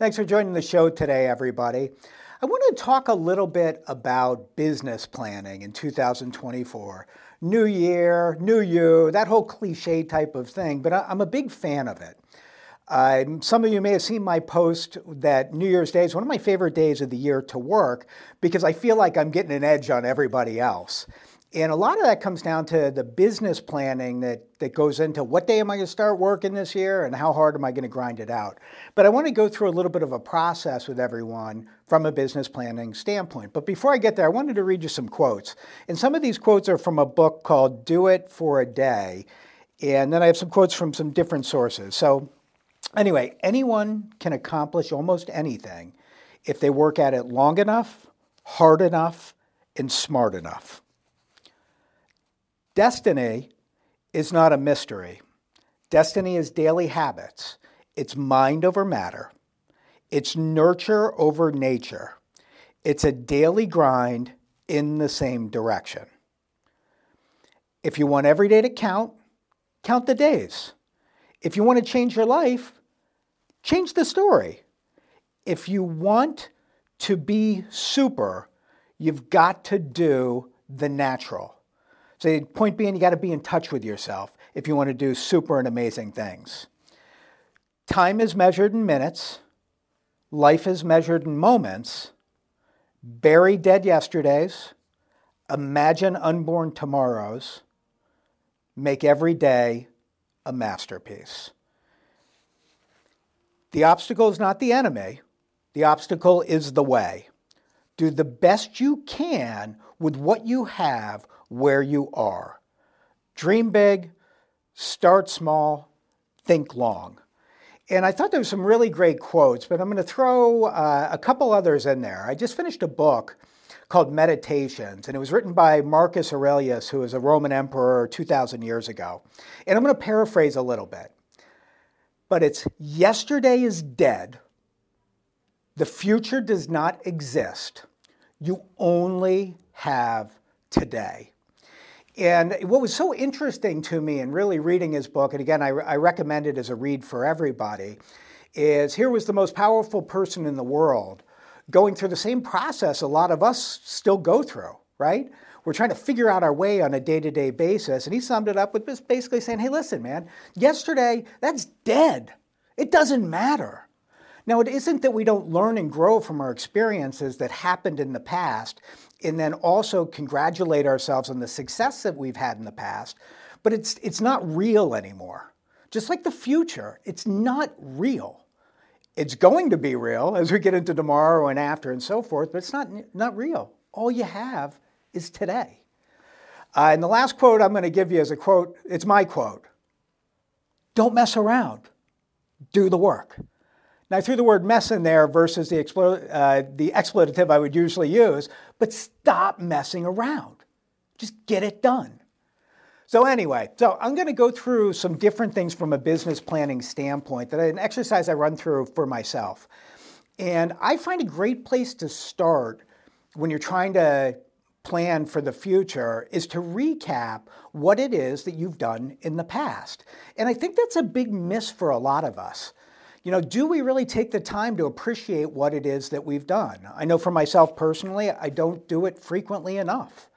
Thanks for joining the show today, everybody. I want to talk a little bit about business planning in 2024. New year, new you, that whole cliche type of thing, but I'm a big fan of it. Uh, some of you may have seen my post that New Year's Day is one of my favorite days of the year to work because I feel like I'm getting an edge on everybody else. And a lot of that comes down to the business planning that, that goes into what day am I going to start working this year and how hard am I going to grind it out. But I want to go through a little bit of a process with everyone from a business planning standpoint. But before I get there, I wanted to read you some quotes. And some of these quotes are from a book called Do It for a Day. And then I have some quotes from some different sources. So, anyway, anyone can accomplish almost anything if they work at it long enough, hard enough, and smart enough. Destiny is not a mystery. Destiny is daily habits. It's mind over matter. It's nurture over nature. It's a daily grind in the same direction. If you want every day to count, count the days. If you want to change your life, change the story. If you want to be super, you've got to do the natural. So, point being, you got to be in touch with yourself if you want to do super and amazing things. Time is measured in minutes, life is measured in moments. Bury dead yesterdays, imagine unborn tomorrows, make every day a masterpiece. The obstacle is not the enemy, the obstacle is the way. Do the best you can with what you have where you are. Dream big, start small, think long. And I thought there were some really great quotes, but I'm going to throw uh, a couple others in there. I just finished a book called Meditations, and it was written by Marcus Aurelius, who was a Roman emperor 2,000 years ago. And I'm going to paraphrase a little bit. But it's yesterday is dead, the future does not exist. You only have today. And what was so interesting to me in really reading his book, and again, I, I, recommend it as a read for everybody, is here was the most powerful person in the world going through the same process a lot of us still go through, right? We're trying to figure out our way on a day to day basis. And he summed it up with basically saying, hey, listen, man, yesterday, that's dead. It doesn't matter. Now, it isn't that we don't learn and grow from our experiences that happened in the past and then also congratulate ourselves on the success that we've had in the past, but it's, it's not real anymore. Just like the future, it's not real. It's going to be real as we get into tomorrow and after and so forth, but it's not, not real. All you have is today. Uh, and the last quote I'm going to give you is a quote, it's my quote. Don't mess around, do the work. I threw the word mess in there versus the, explo- uh, the expletive I would usually use, but stop messing around. Just get it done. So, anyway, so I'm going to go through some different things from a business planning standpoint that an exercise I run through for myself. And I find a great place to start when you're trying to plan for the future is to recap what it is that you've done in the past. And I think that's a big miss for a lot of us you know, do we really take the time to appreciate what it is that we've done? I know for myself personally, I don't do it frequently enough.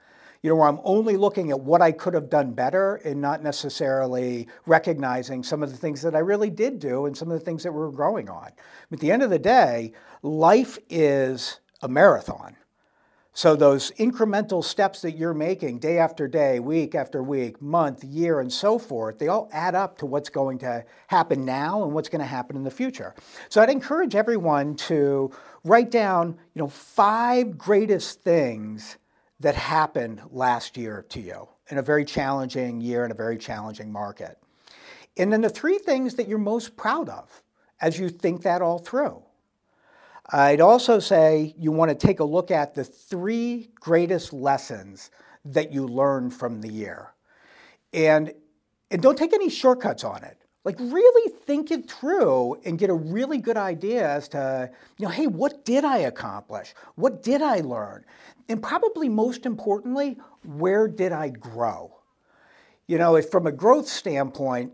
You know, where I'm only looking at what I could have done better and not necessarily recognizing some of the things that I really did do and some of the things that we're growing on. But At the end of the day, life is a marathon. So, those incremental steps that you're making day after day, week after week, month, year, and so forth, they all add up to what's going to happen now and what's going to happen in the future. So, I'd encourage everyone to write down, you know, five greatest things that happened last year to you in a very challenging year in a very challenging market. And then the three things that you're most proud of as you think that all through. I'd also say you want to take a look at the three greatest lessons that you learned from the year. And, and don't take any shortcuts on it. Like really think it through and get a really good idea as to, you know, hey, what did I accomplish? What did I learn? And probably most importantly, where did I grow? You know, if from a growth standpoint,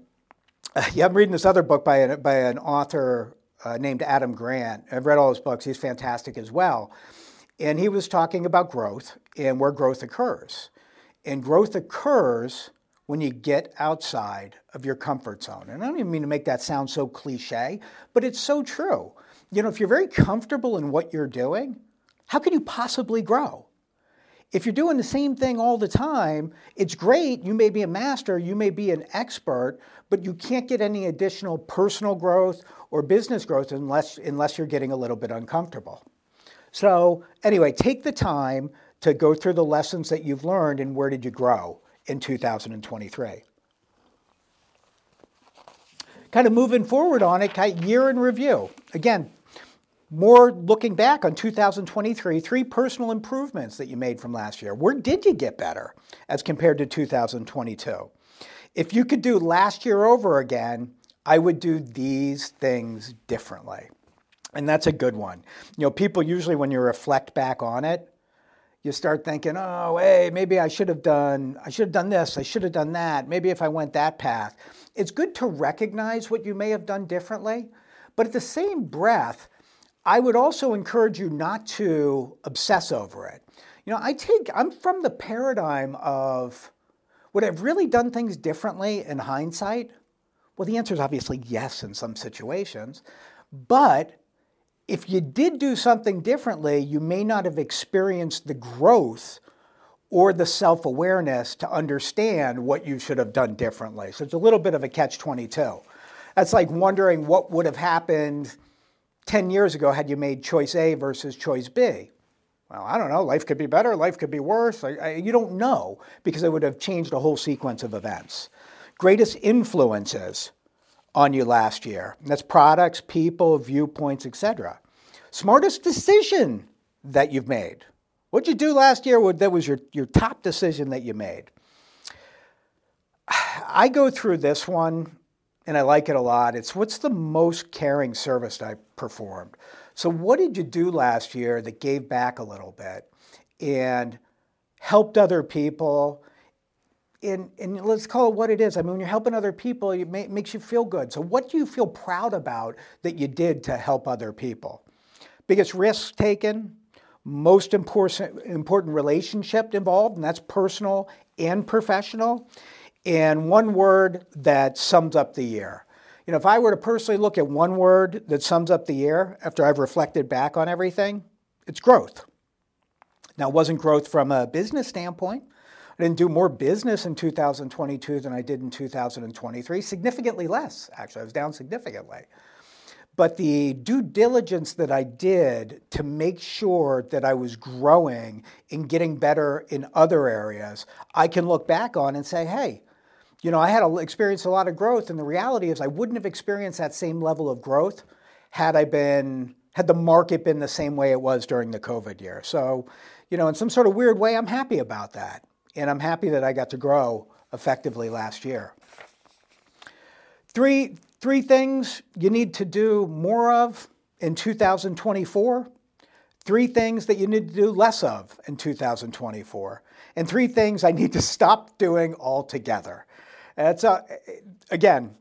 yeah, I'm reading this other book by an, by an author uh, named Adam Grant. I've read all his books, he's fantastic as well. And he was talking about growth and where growth occurs. And growth occurs when you get outside of your comfort zone. And I don't even mean to make that sound so cliche, but it's so true. You know, if you're very comfortable in what you're doing, how can you possibly grow? If you're doing the same thing all the time, it's great. You may be a master, you may be an expert, but you can't get any additional personal growth or business growth unless, unless you're getting a little bit uncomfortable. So, anyway, take the time to go through the lessons that you've learned and where did you grow in 2023. Kind of moving forward on it, year in review. Again, more looking back on 2023, three personal improvements that you made from last year. Where did you get better as compared to 2022? If you could do last year over again, I would do these things differently. And that's a good one. You know, people usually, when you reflect back on it, you start thinking, oh, hey, maybe I should have done, I should have done this, I should have done that, maybe if I went that path. It's good to recognize what you may have done differently, but at the same breath, I would also encourage you not to obsess over it. You know, I take, I'm from the paradigm of would I have really done things differently in hindsight? Well, the answer is obviously yes in some situations. But if you did do something differently, you may not have experienced the growth or the self awareness to understand what you should have done differently. So it's a little bit of a catch 22. That's like wondering what would have happened 10 years ago had you made choice A versus choice B. Well, I don't know. Life could be better, life could be worse. I, I, you don't know because it would have changed a whole sequence of events. Greatest influences on you last year. That's products, people, viewpoints, etc. Smartest decision that you've made. What'd you do last year that was your, your top decision that you made? I go through this one and I like it a lot. It's what's the most caring service I performed? So, what did you do last year that gave back a little bit and helped other people and, and let's call it what it is. I mean, when you're helping other people, it makes you feel good. So, what do you feel proud about that you did to help other people? Biggest risk taken, most important, important relationship involved, and that's personal and professional. And one word that sums up the year. You know, if I were to personally look at one word that sums up the year after I've reflected back on everything, it's growth. Now, it wasn't growth from a business standpoint. I didn't do more business in 2022 than I did in 2023, significantly less, actually. I was down significantly. But the due diligence that I did to make sure that I was growing and getting better in other areas, I can look back on and say, hey, you know, I had experienced a lot of growth, and the reality is I wouldn't have experienced that same level of growth had I been had the market been the same way it was during the COVID year. So, you know, in some sort of weird way, I'm happy about that and I'm happy that I got to grow effectively last year. Three, three things you need to do more of in 2024, three things that you need to do less of in 2024, and three things I need to stop doing altogether. It's a, again,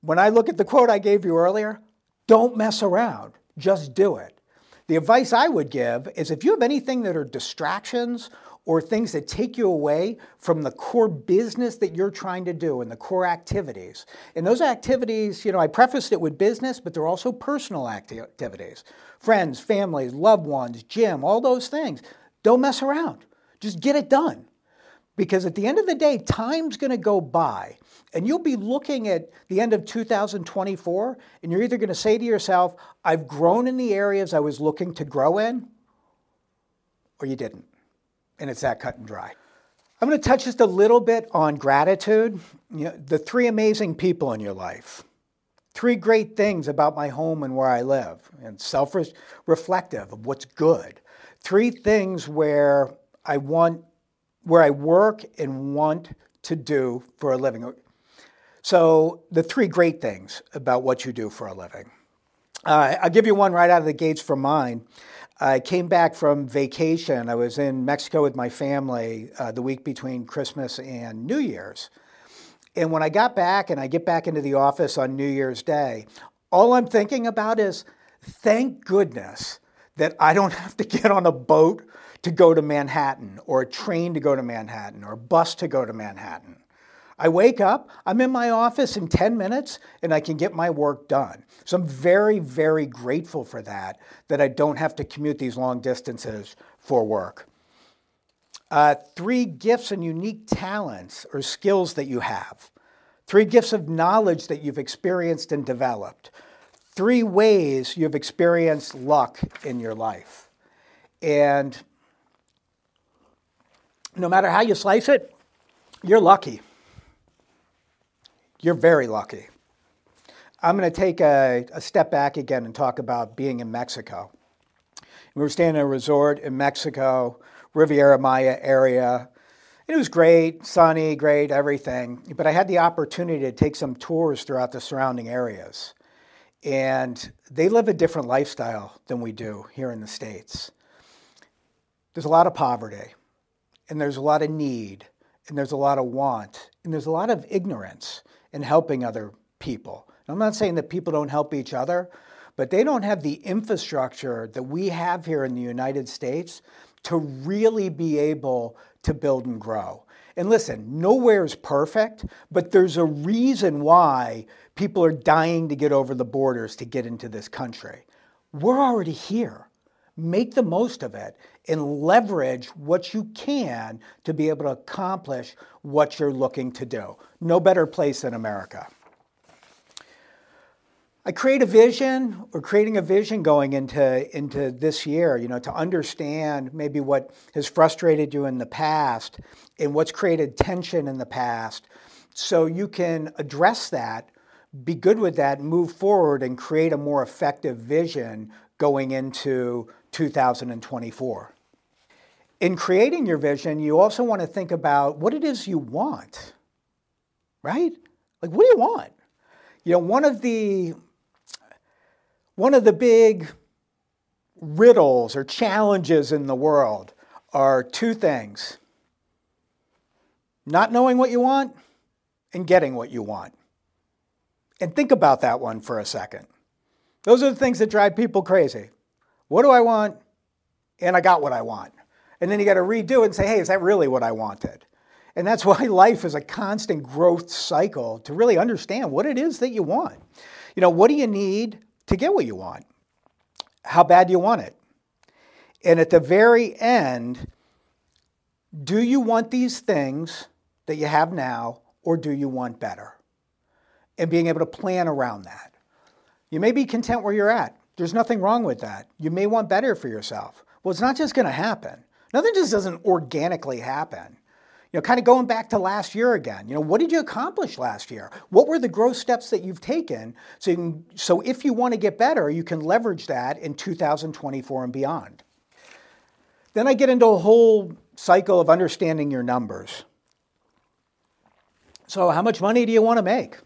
when I look at the quote I gave you earlier, don't mess around, just do it. The advice I would give is if you have anything that are distractions or things that take you away from the core business that you're trying to do and the core activities. And those activities, you know, I prefaced it with business, but they're also personal activities. Friends, families, loved ones, gym, all those things. Don't mess around. Just get it done. Because at the end of the day, time's going to go by. And you'll be looking at the end of 2024, and you're either going to say to yourself, I've grown in the areas I was looking to grow in, or you didn't and it's that cut and dry. I'm going to touch just a little bit on gratitude. You know, the three amazing people in your life, three great things about my home and where I live, and self reflective of what's good. Three things where I want, where I work and want to do for a living. So, the three great things about what you do for a living. Uh, I'll give you one right out of the gates from mine. I came back from vacation. I was in Mexico with my family uh, the week between Christmas and New Year's. And when I got back and I get back into the office on New Year's Day, All I'm thinking about is thank goodness that I don't have to get on a boat to go to Manhattan or a train to go to Manhattan or a bus to go to Manhattan. I wake up, I'm in my office in 10 minutes, and I can get my work done. So I'm very, very grateful for that, that I don't have to commute these long distances for work. Uh, three gifts and unique talents or skills that you have. Three gifts of knowledge that you've experienced and developed. Three ways you've experienced luck in your life. And no matter how you slice it, you're lucky. You're very lucky. I'm going to take a, a, step back again and talk about being in Mexico. We were staying in a resort in Mexico, Riviera Maya area. It was great, sunny, great, everything. But I had the opportunity to take some tours throughout the surrounding areas. And they live a different lifestyle than we do here in the States. There's a lot of poverty, and there's a lot of need, and there's a lot of want, and there's a lot of ignorance in helping other people. And I'm not saying that people don't help each other, but they don't have the infrastructure that we have here in the United States to really be able to build and grow. And listen, nowhere is perfect, but there's a reason why people are dying to get over the borders to get into this country. We're already here. Make the most of it and leverage what you can to be able to accomplish what you're looking to do. No better place than America. I create a vision or creating a vision going into, into this year, you know, to understand maybe what has frustrated you in the past and what's created tension in the past so you can address that, be good with that, move forward and create a more effective vision going into 2024 in creating your vision, you also want to think about what it is you want, right? Like, what do you want? You know, one of the one of the big riddles or challenges in the world are two things not knowing what you want and getting what you want. And think about that one for a second. Those are the things that drive people crazy. What do I want? And I got what I want. And then you got to redo it and say, hey, is that really what I wanted? And that's why life is a constant growth cycle to really understand what it is that you want. You know, what do you need to get what you want? How bad do you want it? And at the very end, do you want these things that you have now or do you want better? And being able to plan around that. You may be content where you're at. There's nothing wrong with that. You may want better for yourself. Well, it's not just going to happen. Nothing just doesn't organically happen. You know, kind of going back to last year again, you know, what did you accomplish last year? What were the growth steps that you've taken? So, you can, so if you want to get better, you can leverage that in 2024 and beyond. Then I get into a whole cycle of understanding your numbers. So, how much money do you want to make?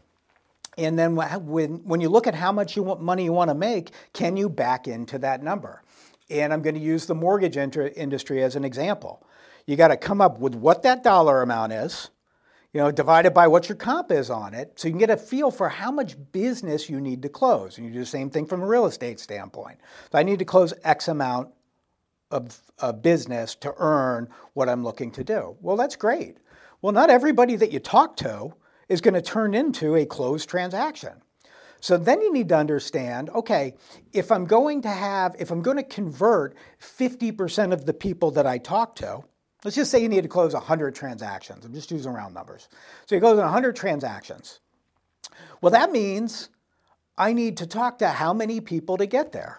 And then when, when you look at how much you want, money you want to make, can you back into that number? And I'm going to use the mortgage industry as an example. You got to come up with what that dollar amount is, you know, divided by what your comp is on it, so you can get a feel for how much business you need to close. And you do the same thing from a real estate standpoint. So I need to close X amount of, of business to earn what I'm looking to do. Well, that's great. Well, not everybody that you talk to is going to turn into a closed transaction. So then you need to understand okay, if I'm going to have, if I'm going to convert 50% of the people that I talk to, let's just say you need to close 100 transactions. I'm just using round numbers. So you close 100 transactions. Well, that means I need to talk to how many people to get there?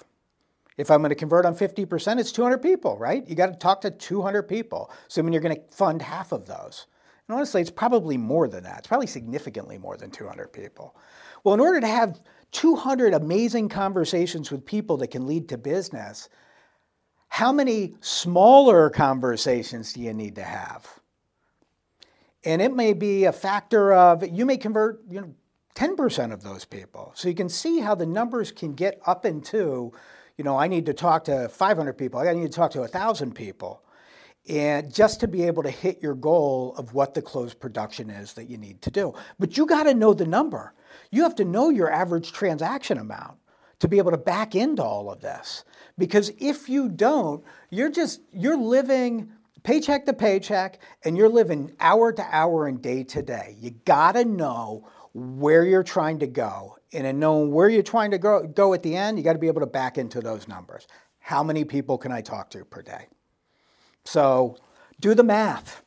If I'm going to convert on 50%, it's 200 people, right? You got to talk to 200 people, assuming you're going to fund half of those. And honestly, it's probably more than that. It's probably significantly more than 200 people. Well, in order to have 200 amazing conversations with people that can lead to business, how many smaller conversations do you need to have? And it may be a factor of you may convert, you know, 10% of those people. So you can see how the numbers can get up into, you know, I need to talk to 500 people, I need to talk to 1,000 people. And just to be able to hit your goal of what the closed production is that you need to do. But you got to know the number. You have to know your average transaction amount to be able to back into all of this. Because if you don't, you're just you're living paycheck to paycheck and you're living hour to hour and day to day. You got to know where you're trying to go. And in knowing where you're trying to go, go at the end, you got to be able to back into those numbers. How many people can I talk to per day? So do the math.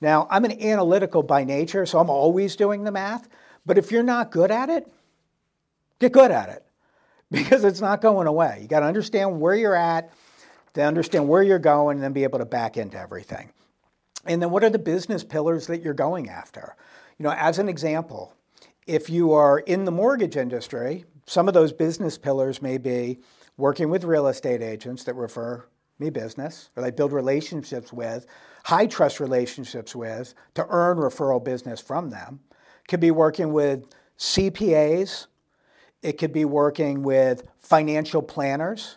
Now, I'm an analytical by nature, so I'm always doing the math. But if you're not good at it, get good at it because it's not going away. You got to understand where you're at, to understand where you're going, and then be able to back into everything. And then what are the business pillars that you're going after? You know, as an example, if you are in the mortgage industry, some of those business pillars may be working with real estate agents that refer me business or they build relationships with, high trust relationships with to earn referral business from them. Could be working with CPAs, it could be working with financial planners,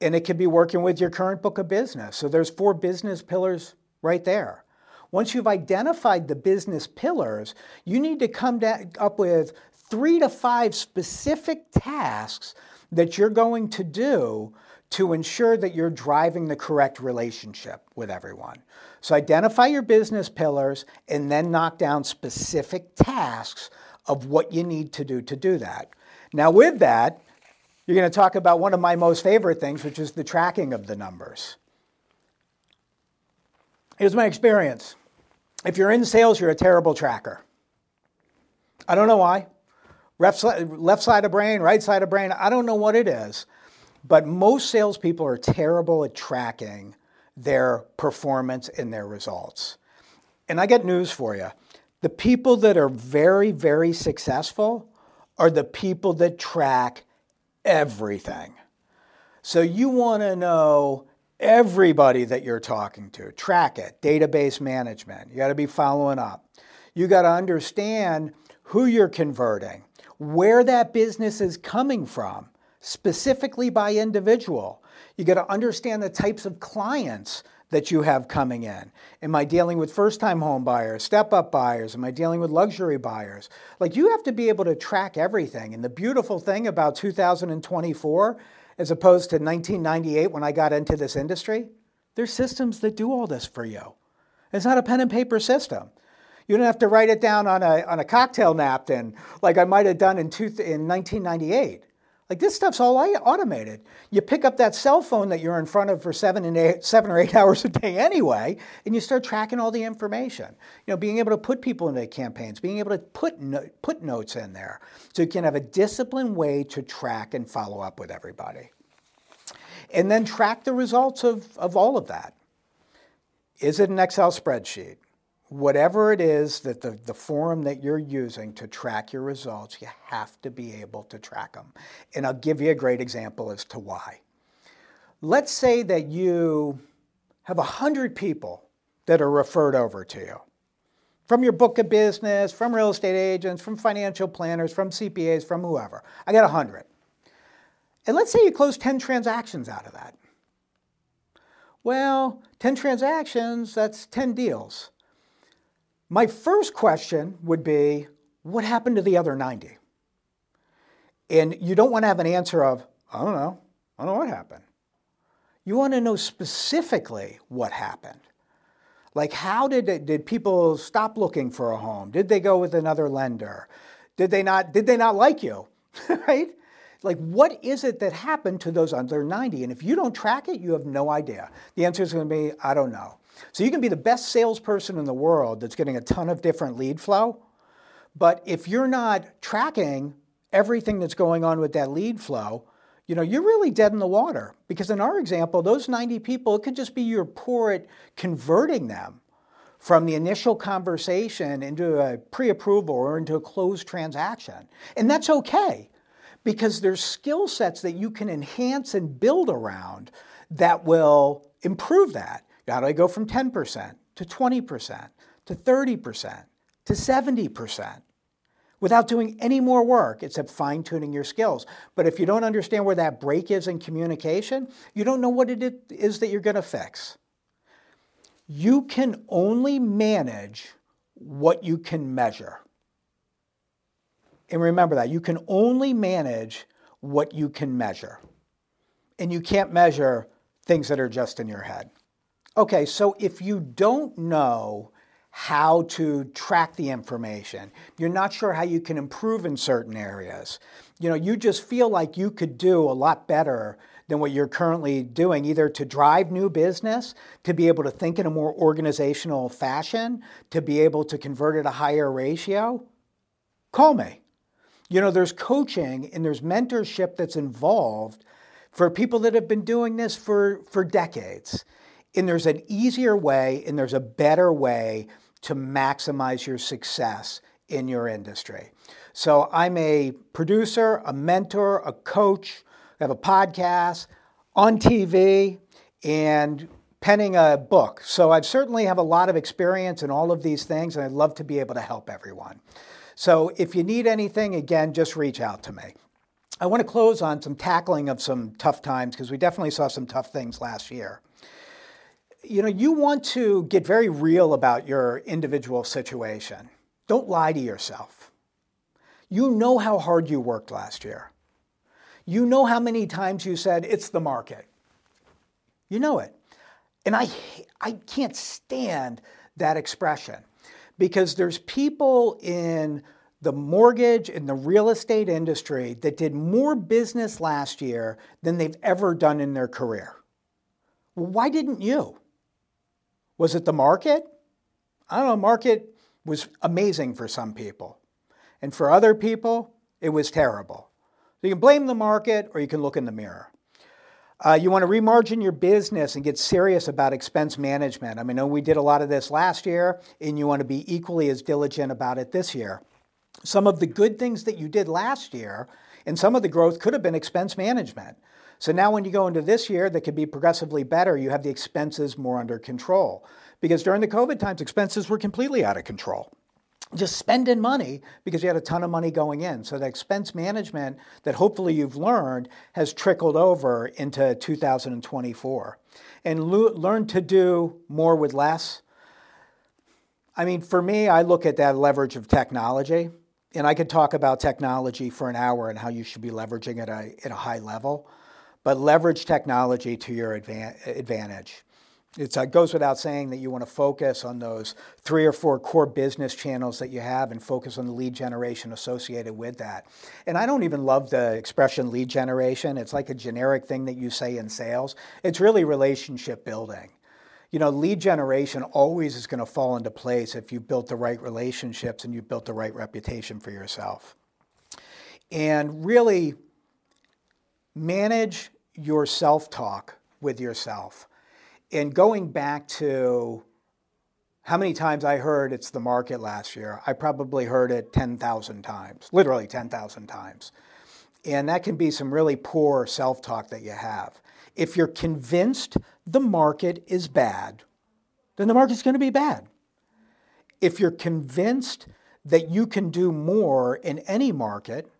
and it could be working with your current book of business. So there's four business pillars right there. Once you've identified the business pillars, you need to come up with three to five specific tasks that you're going to do to ensure that you're driving the correct relationship with everyone. So identify your business pillars and then knock down specific tasks of what you need to do to do that. Now, with that, you're going to talk about one of my most favorite things, which is the tracking of the numbers. Here's my experience. If you're in sales, you're a terrible tracker. I don't know why. Left side of brain, right side of brain, I don't know what it is. But most salespeople are terrible at tracking their performance and their results. And I get news for you. The people that are very, very successful are the people that track everything. So you want to know everybody that you're talking to. Track it, database management. You got to be following up. You got to understand who you're converting, where that business is coming from, specifically by individual. You got to understand the types of clients that you have coming in. Am I dealing with first time home buyers, step up buyers? Am I dealing with luxury buyers? Like you have to be able to track everything. And the beautiful thing about 2024 as opposed to 1998 when I got into this industry, there's systems that do all this for you. It's not a pen and paper system. You don't have to write it down on a, on a cocktail napkin like I might have done in, two, in 1998. Like this stuff's all automated. You pick up that cell phone that you're in front of for seven, and eight, seven or eight hours a day anyway, and you start tracking all the information. You know, being able to put people into campaigns, being able to put no, put notes in there, so you can have a disciplined way to track and follow up with everybody, and then track the results of, of all of that. Is it an Excel spreadsheet? Whatever it is that the, the forum that you're using to track your results, you have to be able to track them. And I'll give you a great example as to why. Let's say that you have 100 people that are referred over to you from your book of business, from real estate agents, from financial planners, from CPAs, from whoever. I got 100. And let's say you close 10 transactions out of that. Well, 10 transactions, that's 10 deals. My first question would be what happened to the other 90? And you don't want to have an answer of, I don't know, I don't know what happened. You want to know specifically what happened. Like, how did, it, did people stop looking for a home? Did they go with another lender? Did they not, did they not like you? right? Like, what is it that happened to those under 90? And if you don't track it, you have no idea. The answer is going to be, I don't know. So you can be the best salesperson in the world that's getting a ton of different lead flow. But if you're not tracking everything that's going on with that lead flow, you know, you're really dead in the water. Because in our example, those 90 people, it could just be you're poor at converting them from the initial conversation into a pre-approval or into a closed transaction. And that's okay because there's skill sets that you can enhance and build around that will improve that. How do I go from 10% to 20% to 30% to 70%? Without doing any more work except fine tuning your skills. But if you don't understand where that break is in communication, you don't know what it is that you're going to fix. You can only manage what you can measure. And remember that you can only manage what you can measure. And you can't measure things that are just in your head. Okay, so if you don't know how to track the information, you're not sure how you can improve in certain areas, you know, you just feel like you could do a lot better than what you're currently doing, either to drive new business, to be able to think in a more organizational fashion, to be able to convert at a higher ratio, call me. You know, there's coaching and there's mentorship that's involved for people that have been doing this for, for decades. And there's an easier way and there's a better way to maximize your success in your industry. So I'm a producer, a mentor, a coach, I have a podcast, on TV, and penning a book. So I certainly have a lot of experience in all of these things, and I'd love to be able to help everyone. So if you need anything, again, just reach out to me. I want to close on some tackling of some tough times because we definitely saw some tough things last year. You know, you want to get very real about your individual situation. Don't lie to yourself. You know how hard you worked last year. You know how many times you said, it's the market. You know it. And I, I can't stand that expression because there's people in the mortgage and the real estate industry that did more business last year than they've ever done in their career. Well, why didn't you? Was it the market? I don't know, market was amazing for some people. And for other people, it was terrible. So you can blame the market or you can look in the mirror. Uh, you want to remargin your business and get serious about expense management. I mean, we did a lot of this last year, and you want to be equally as diligent about it this year. Some of the good things that you did last year and some of the growth could have been expense management. So now, when you go into this year that could be progressively better, you have the expenses more under control. Because during the COVID times, expenses were completely out of control just spending money because you had a ton of money going in. So the expense management that hopefully you've learned has trickled over into 2024. And lo- learn to do more with less. I mean, for me, I look at that leverage of technology, and I could talk about technology for an hour and how you should be leveraging it at a high level, but leverage technology to your advantage. It uh, goes without saying that you want to focus on those three or four core business channels that you have and focus on the lead generation associated with that. And I don't even love the expression lead generation. It's like a generic thing that you say in sales. It's really relationship building. You know, lead generation always is going to fall into place if you built the right relationships and you built the right reputation for yourself. And really manage your self talk with yourself and going back to how many times I heard it's the market last year, I probably heard it 10,000 times, literally 10,000 times. And that can be some really poor self talk that you have. If you're convinced the market is bad, then the market's going to be bad. If you're convinced that you can do more in any market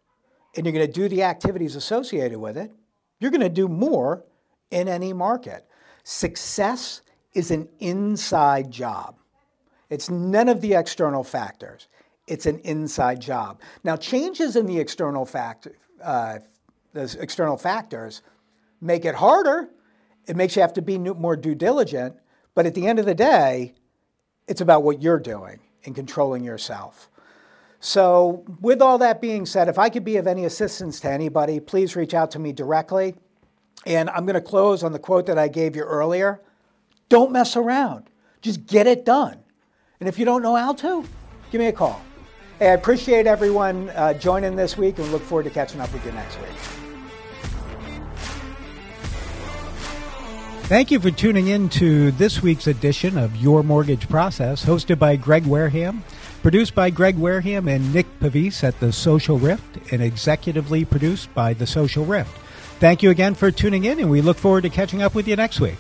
and you're going to do the activities associated with it, you're going to do more in any market. Success is an inside job. It's none of the external factors. It's an inside job. Now, changes in the external fact, uh, the external factors make it harder. It makes you have to be more due diligent. But at the end of the day, it's about what you're doing and controlling yourself. So, with all that being said, if I could be of any assistance to anybody, please reach out to me directly. And I'm going to close on the quote that I gave you earlier. Don't mess around. Just get it done. And if you don't know how to, give me a call. Hey, I appreciate everyone uh, joining this week and look forward to catching up with you next week. Thank you for tuning in to this week's edition of Your Mortgage Process, hosted by Greg Wareham, produced by Greg Wareham and Nick Pavis at The Social Rift, and executively produced by The Social Rift. Thank you again for tuning in, and we look forward to catching up with you next week.